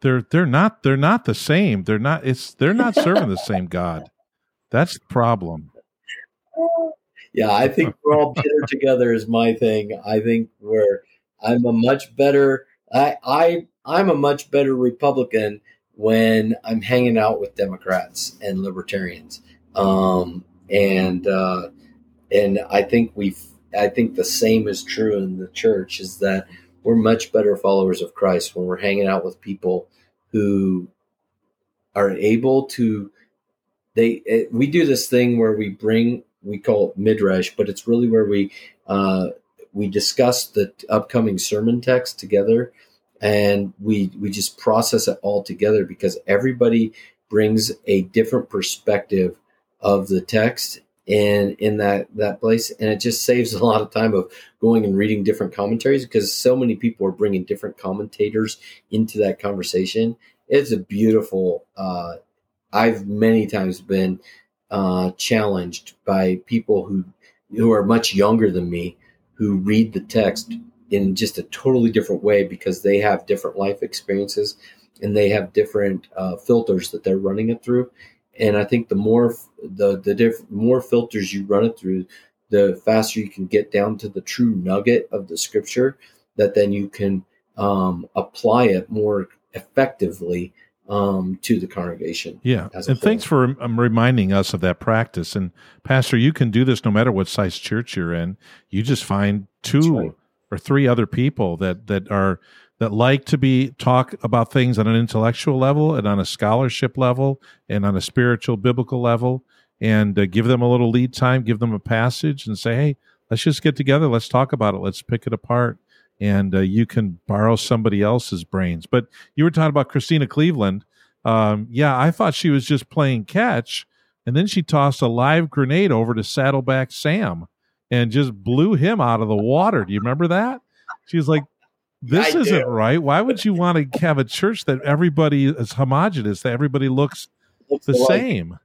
they're they're not they're not the same. They're not it's they're not serving the same God. That's the problem. Yeah, I think we're all better together is my thing. I think we're I'm a much better I I I'm a much better Republican when I'm hanging out with Democrats and libertarians. Um, and uh, and I think we I think the same is true in the church is that we're much better followers of Christ when we're hanging out with people who are able to they it, we do this thing where we bring we call it midrash but it's really where we uh, we discuss the upcoming sermon text together. And we we just process it all together because everybody brings a different perspective of the text and in that that place and it just saves [LAUGHS] a lot of time of going and reading different commentaries because so many people are bringing different commentators into that conversation it's a beautiful uh, i've many times been uh, challenged by people who who are much younger than me who read the text in just a totally different way because they have different life experiences and they have different uh, filters that they're running it through. And I think the more the the diff- more filters you run it through, the faster you can get down to the true nugget of the scripture. That then you can um, apply it more effectively um, to the congregation. Yeah, and thanks for um, reminding us of that practice. And Pastor, you can do this no matter what size church you're in. You just find two right or three other people that that are that like to be talk about things on an intellectual level and on a scholarship level and on a spiritual biblical level and uh, give them a little lead time give them a passage and say hey let's just get together. Let's talk about it. Let's pick it apart. And uh, you can borrow somebody else's brains. But you were talking about Christena Cleveland. Um, yeah i thought she was just playing catch and then she tossed a live grenade over to saddleback sam and just blew him out of the water. Do you remember that? She was like, this I isn't do. right. Why would you want to [LAUGHS] have a church that everybody is homogenous, that everybody looks, looks the alike. same?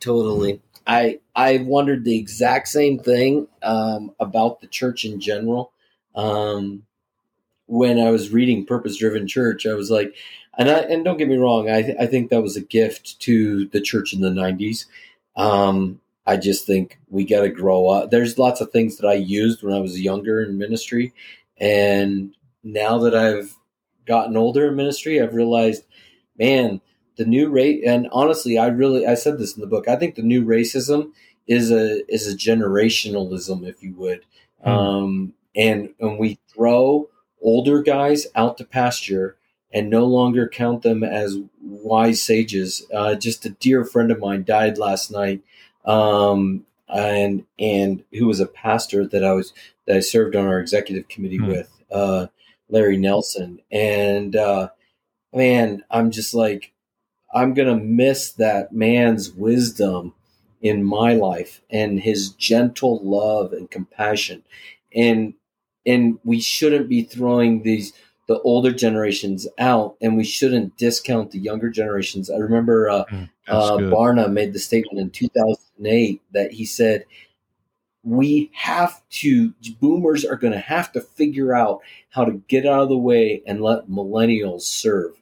Totally. I I wondered the exact same thing um, about the church in general. Um, when I was reading Purpose Driven Church, I was like, and I, and don't get me wrong, I th- I think that was a gift to the church in the '90s. Um, I just think we got to grow up. There's lots of things that I used when I was younger in ministry. And now that I've gotten older in ministry, I've realized, man, the new rate, and honestly, I really, I said this in the book. I think the new racism is a, is a generationalism, if you would. Mm. Um, and, and we throw older guys out to pasture and no longer count them as wise sages. Uh, just a dear friend of mine died last night um, and and who was a pastor that I was that I served on our executive committee mm. with, uh, Larry Nelson. And uh, man, I'm just like, I'm gonna miss that man's wisdom in my life and his gentle love and compassion. And and we shouldn't be throwing these the older generations out, and we shouldn't discount the younger generations. I remember uh, mm, uh, Barna made the statement in 2008 that he said, "We have to boomers are going to have to figure out how to get out of the way and let millennials serve."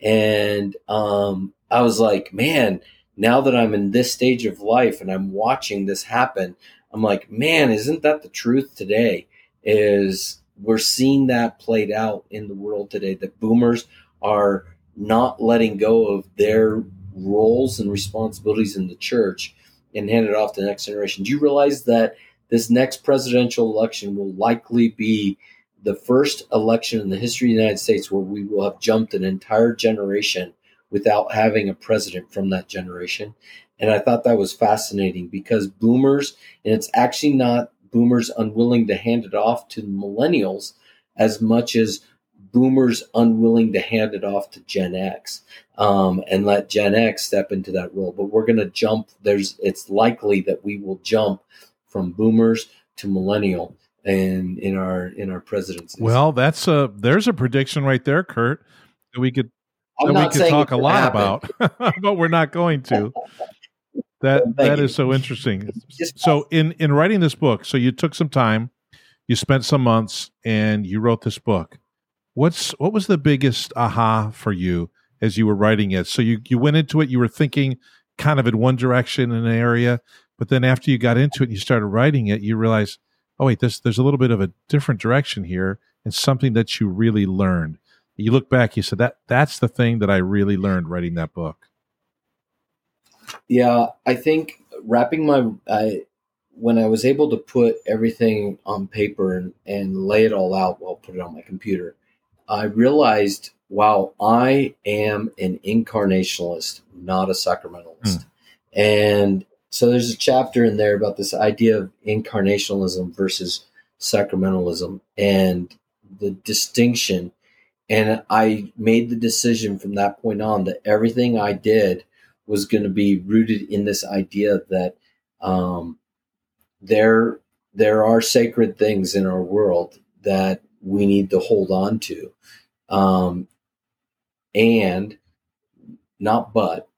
And um, I was like, man, now that I'm in this stage of life and I'm watching this happen, I'm like, man, isn't that the truth today? Is we're seeing that played out in the world today that boomers are not letting go of their roles and responsibilities in the church and hand it off to the next generation. Do you realize that this next presidential election will likely be the first election in the history of the United States where we will have jumped an entire generation without having a president from that generation. And I thought that was fascinating because boomers, and it's actually not boomers unwilling to hand it off to millennials as much as boomers unwilling to hand it off to Gen X um, and let Gen X step into that role. But we're going to jump. There's it's likely that we will jump from boomers to millennial and in our in our presidency. Well, that's a there's a prediction right there, Kurt. That we could I'm that we could talk a lot happen. about, [LAUGHS] but we're not going to. [LAUGHS] That that you. is so interesting. So in in writing this book, so you took some time, you spent some months, and you wrote this book. What's what was the biggest aha for you as you were writing it? So you you went into it, you were thinking kind of in one direction in an area, but then after you got into it and you started writing it, you realize, oh wait, this there's a little bit of a different direction here, and something that you really learned. You look back, you said that that's the thing that I really learned writing that book. Yeah, I think wrapping my I when I was able to put everything on paper and, and lay it all out, well, put it on my computer, I realized, wow, I am an incarnationalist, not a sacramentalist. Hmm. And so there's a chapter in there about this idea of incarnationalism versus sacramentalism and the distinction. And I made the decision from that point on that everything I did was going to be rooted in this idea that um, there there are sacred things in our world that we need to hold on to, um, and not but,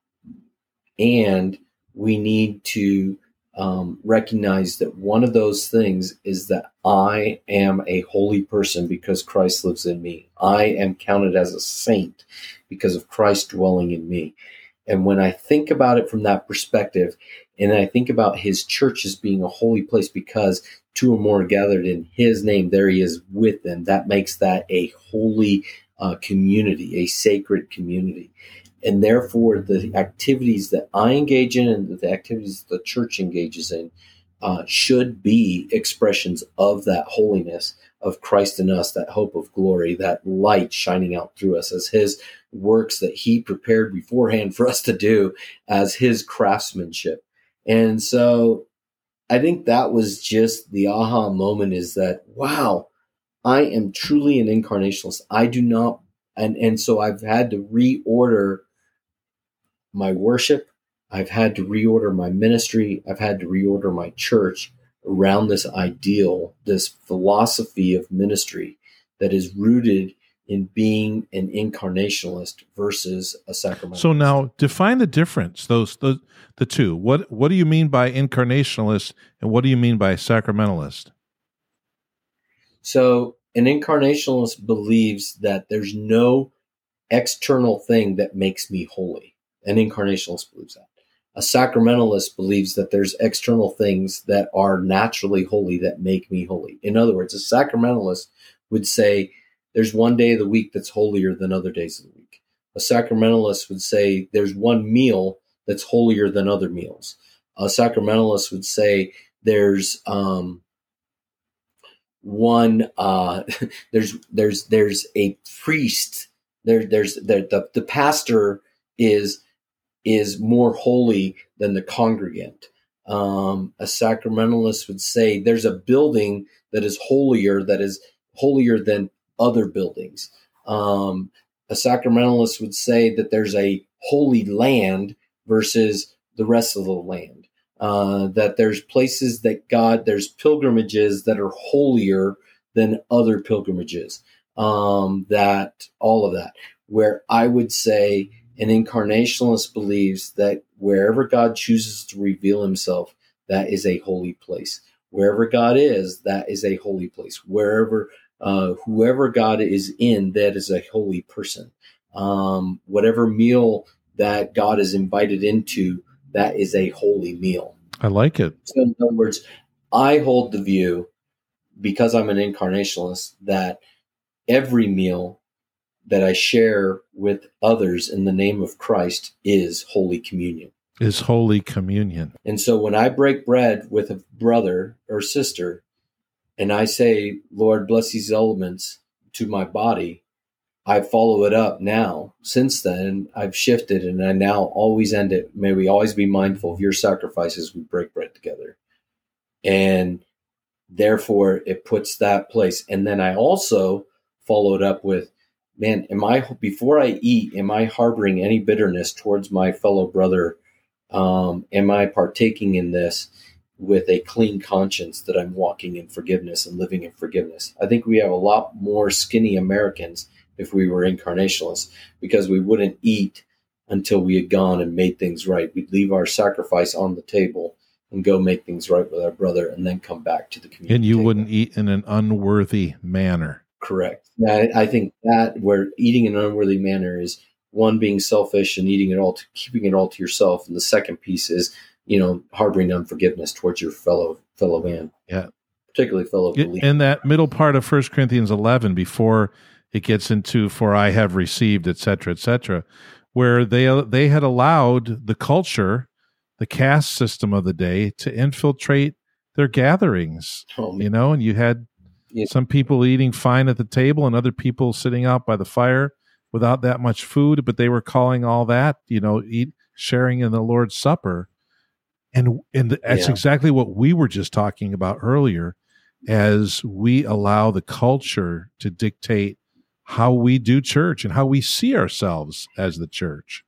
and we need to um, recognize that one of those things is that I am a holy person because Christ lives in me. I am counted as a saint because of Christ dwelling in me. And when I think about it from that perspective, and I think about his church as being a holy place because two or more gathered in his name, there he is with them. That makes that a holy uh, community, a sacred community. And therefore, the activities that I engage in and the activities the church engages in uh, should be expressions of that holiness of Christ in us, that hope of glory, that light shining out through us as his works that he prepared beforehand for us to do as his craftsmanship. And so I think that was just the aha moment is that, wow, I am truly an incarnationalist. I do not, and, and so I've had to reorder my worship. I've had to reorder my ministry. I've had to reorder my church around this ideal, this philosophy of ministry that is rooted in being an incarnationalist versus a sacramentalist. So now define the difference those the the two. What what do you mean by incarnationalist and what do you mean by sacramentalist? So an incarnationalist believes that there's no external thing that makes me holy. An incarnationalist believes that. A sacramentalist believes that there's external things that are naturally holy that make me holy. In other words, a sacramentalist would say there's one day of the week that's holier than other days of the week. A sacramentalist would say there's one meal that's holier than other meals. A sacramentalist would say there's um, one uh, [LAUGHS] there's there's there's a priest there there's there, the the pastor is is more holy than the congregant. Um, a sacramentalist would say there's a building that is holier that is holier than other buildings. Um, a sacramentalist would say that there's a holy land versus the rest of the land. Uh, that there's places that God, there's pilgrimages that are holier than other pilgrimages. Um, that all of that. Where I would say an incarnationalist believes that wherever God chooses to reveal himself, that is a holy place. Wherever God is, that is a holy place. Wherever, uh, whoever God is in, that is a holy person. Um, whatever meal that God is invited into, that is a holy meal. I like it. So, in other words, I hold the view, because I'm an incarnationalist, that every meal that I share with others in the name of Christ is Holy Communion. Is Holy Communion. And so when I break bread with a brother or sister and I say, Lord, bless these elements to my body, I follow it up now. Since then, I've shifted and I now always end it. May we always be mindful of your sacrifices. We break bread together. And therefore, it puts that place. And then I also followed up with, man, am I, before I eat, am I harboring any bitterness towards my fellow brother? Um, am I partaking in this with a clean conscience that I'm walking in forgiveness and living in forgiveness? I think we have a lot more skinny Americans if we were incarnationalists because we wouldn't eat until we had gone and made things right. We'd leave our sacrifice on the table and go make things right with our brother and then come back to the community. And you table. wouldn't eat in an unworthy manner. Correct. I, I think that where eating in an unworthy manner is one being selfish and eating it all, to, keeping it all to yourself, and the second piece is you know harboring unforgiveness towards your fellow fellow man. Yeah, particularly fellow. Believer. In that middle part of First Corinthians eleven, before it gets into for I have received, etc., etc., where they they had allowed the culture, the caste system of the day, to infiltrate their gatherings. Oh, you know, and you had yeah. some people eating fine at the table and other people sitting out by the fire without that much food, but they were calling all that, you know, eat sharing in the Lord's Supper. And and that's yeah. exactly what we were just talking about earlier as we allow the culture to dictate how we do church and how we see ourselves as the church.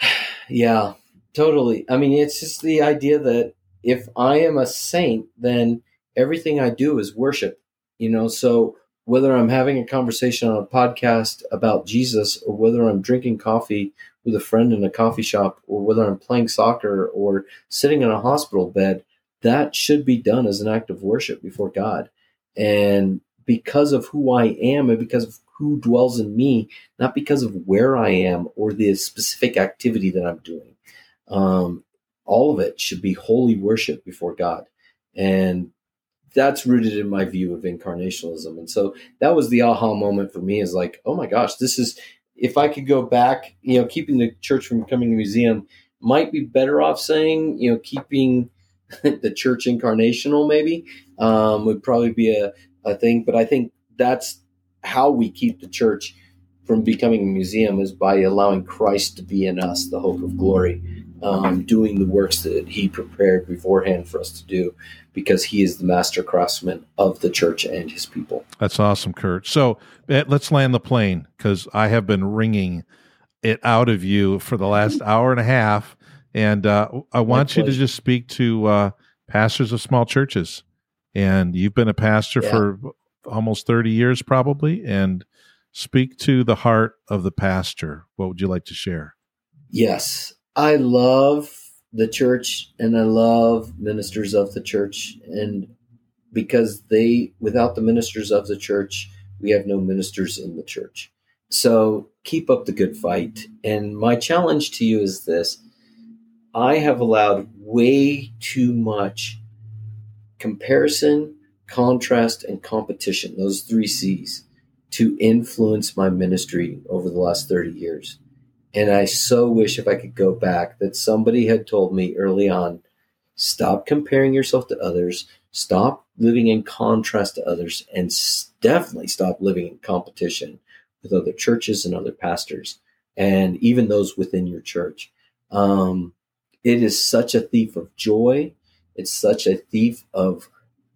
[SIGHS] Yeah, totally. I mean, it's just the idea that if I am a saint, then everything I do is worship, you know. So whether I'm having a conversation on a podcast about Jesus or whether I'm drinking coffee with a friend in a coffee shop or whether I'm playing soccer or sitting in a hospital bed, that should be done as an act of worship before God. And because of who I am and because of who dwells in me, not because of where I am or the specific activity that I'm doing. Um, all of it should be holy worship before God. And that's rooted in my view of incarnationalism. And so that was the aha moment for me is like, oh my gosh, this is, if I could go back, you know, keeping the church from becoming a museum might be better off saying, you know, keeping [LAUGHS] the church incarnational maybe um, would probably be a, a thing. But I think that's how we keep the church from becoming a museum is by allowing Christ to be in us, the hope of glory, um, doing the works that He prepared beforehand for us to do, because He is the master craftsman of the church and His people. That's awesome, Kurt. So eh, let's land the plane because I have been ringing it out of you for the last [LAUGHS] hour and a half, and uh, I want you to just speak to uh, pastors of small churches and you've been a pastor yeah. for almost 30 years probably and speak to the heart of the pastor what would you like to share yes i love the church and i love ministers of the church. And because they without the ministers of the church we have no ministers in the church. So keep up the good fight. And my challenge to you is this. I have allowed way too much comparison, contrast, and competition, those three C's, to influence my ministry over the last 30 years. And I so wish if I could go back that somebody had told me early on stop comparing yourself to others, stop living in contrast to others, and definitely stop living in competition with other churches and other pastors, and even those within your church. Um, it is such a thief of joy it's such a thief of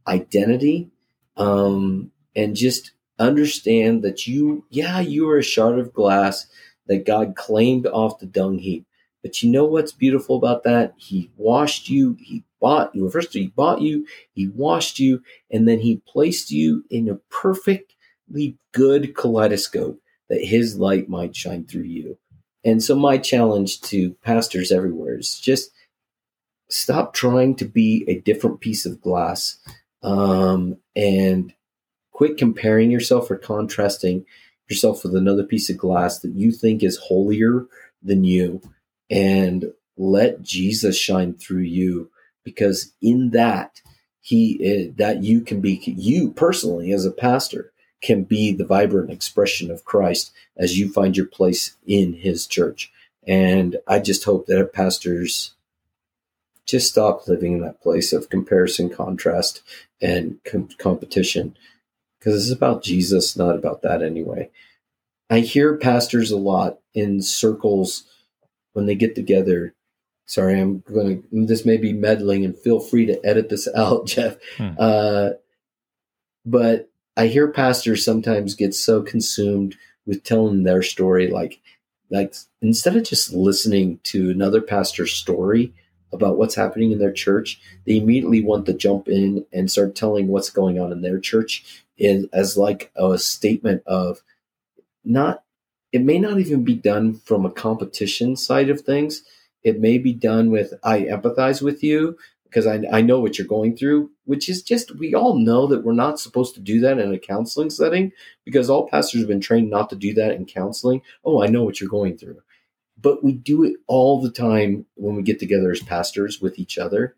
identity. Um, and just understand that you, yeah, you are a shard of glass that God claimed off the dung heap. But you know what's beautiful about that? He washed you, he bought you. First, he bought you, he washed you, and then he placed you in a perfectly good kaleidoscope that his light might shine through you. And so, my challenge to pastors everywhere is just stop trying to be a different piece of glass um, and quit comparing yourself or contrasting yourself with another piece of glass that you think is holier than you and let Jesus shine through you because in that he is, that you can be you personally as a pastor can be the vibrant expression of Christ as you find your place in his church and I just hope that pastors just stop living in that place of comparison, contrast, and com- competition. Because it's about Jesus, not about that anyway. I hear pastors a lot in circles when they get together. Sorry, I'm going to, this may be meddling and feel free to edit this [LAUGHS] out, Jeff. Hmm. Uh, but I hear pastors sometimes get so consumed with telling their story, like, like instead of just listening to another pastor's story about what's happening in their church, they immediately want to jump in and start telling what's going on in their church in, as like a statement of not it may not even be done from a competition side of things. It may be done with I empathize with you because I, I know what you're going through, which is just we all know that we're not supposed to do that in a counseling setting because all pastors have been trained not to do that in counseling. Oh, I know what you're going through. But we do it all the time when we get together as pastors with each other.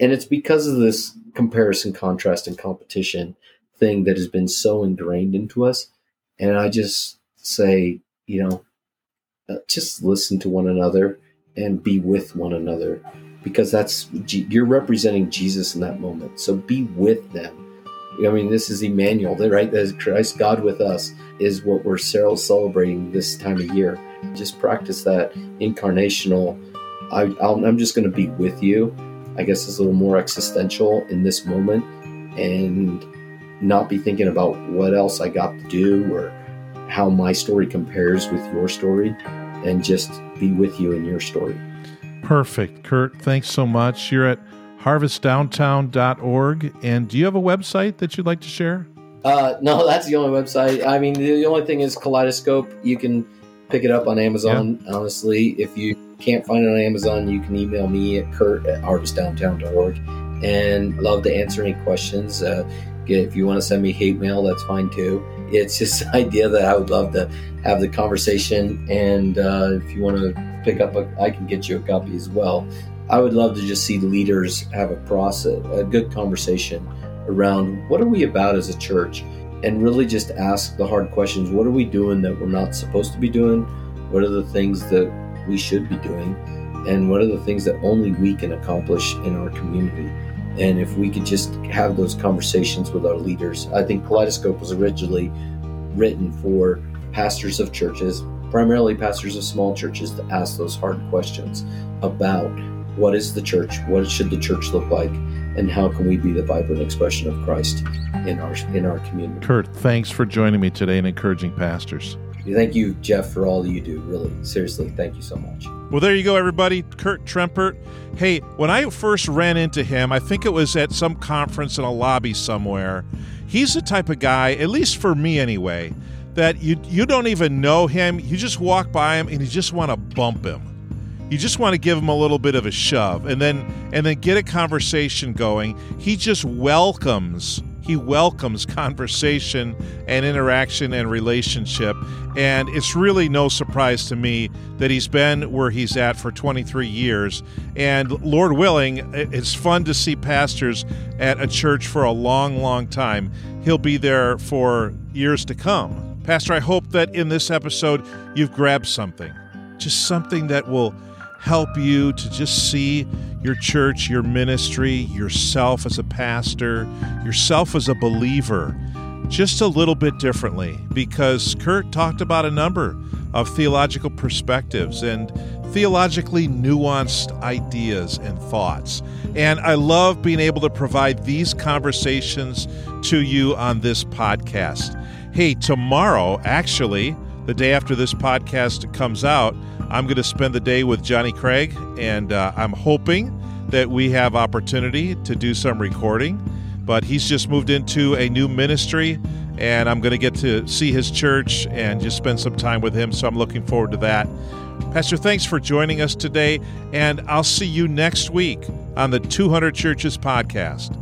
And it's because of this comparison, contrast, and competition thing that has been so ingrained into us. And I just say, you know, uh, just listen to one another and be with one another because that's you're representing Jesus in that moment. So be with them. I mean, this is Emmanuel, right? That is Christ, God with us, is what we're celebrating this time of year. Just practice that incarnational. I, am just going to be with you. I guess it's a little more existential in this moment, and not be thinking about what else I got to do or how my story compares with your story, and just be with you in your story. Perfect. Kurt, thanks so much. You're at harvestdowntown.org. And do you have a website that you'd like to share? Uh, no, [LAUGHS] that's the only website. I mean, the only thing is Kaleidoscope. You can pick it up on Amazon. Yeah. Honestly, if you can't find it on Amazon, you can email me at kurt at harvestdowntown.org. And love to answer any questions. Uh, if you want to send me hate mail, that's fine too. It's just [LAUGHS] an idea that I would love to have the conversation. And uh, if you want to pick up, a, I can get you a copy as well. I would love to just see leaders have a process, a good conversation around what are we about as a church, and really just ask the hard questions. What are we doing that we're not supposed to be doing? What are the things that we should be doing? And what are the things that only we can accomplish in our community? And if we could just have those conversations with our leaders, I think Kaleidoscope was originally written for pastors of churches, primarily pastors of small churches, to ask those hard questions about what is the church, what should the church look like, and how can we be the vibrant expression of Christ in our in our community. Kurt, thanks for joining me today and encouraging pastors. Thank you, Jeff, for all you do. Really, seriously, thank you so much. Well, there you go, everybody. Kurt Trempert. Hey, when I first ran into him, I think it was at some conference in a lobby somewhere. He's the type of guy, at least for me anyway, that you you don't even know him. You just walk by him and you just want to bump him. You just want to give him a little bit of a shove and then and then get a conversation going. He just welcomes he welcomes conversation and interaction and relationship. And it's really no surprise to me that he's been where he's at for 23 years. And Lord willing, it's fun to see pastors at a church for a long, long time. He'll be there for years to come. Pastor, I hope that in this episode you've grabbed something, just something that will help you to just see your church, your ministry, yourself as a pastor, yourself as a believer, just a little bit differently because Kurt talked about a number of theological perspectives and theologically nuanced ideas and thoughts. And I love being able to provide these conversations to you on this podcast. Hey, tomorrow, actually, the day after this podcast comes out, I'm going to spend the day with Johnny Craig, and uh, I'm hoping that we have opportunity to do some recording. But he's just moved into a new ministry, and I'm going to get to see his church and just spend some time with him. So I'm looking forward to that. Pastor, thanks for joining us today, and I'll see you next week on the 200 Churches podcast.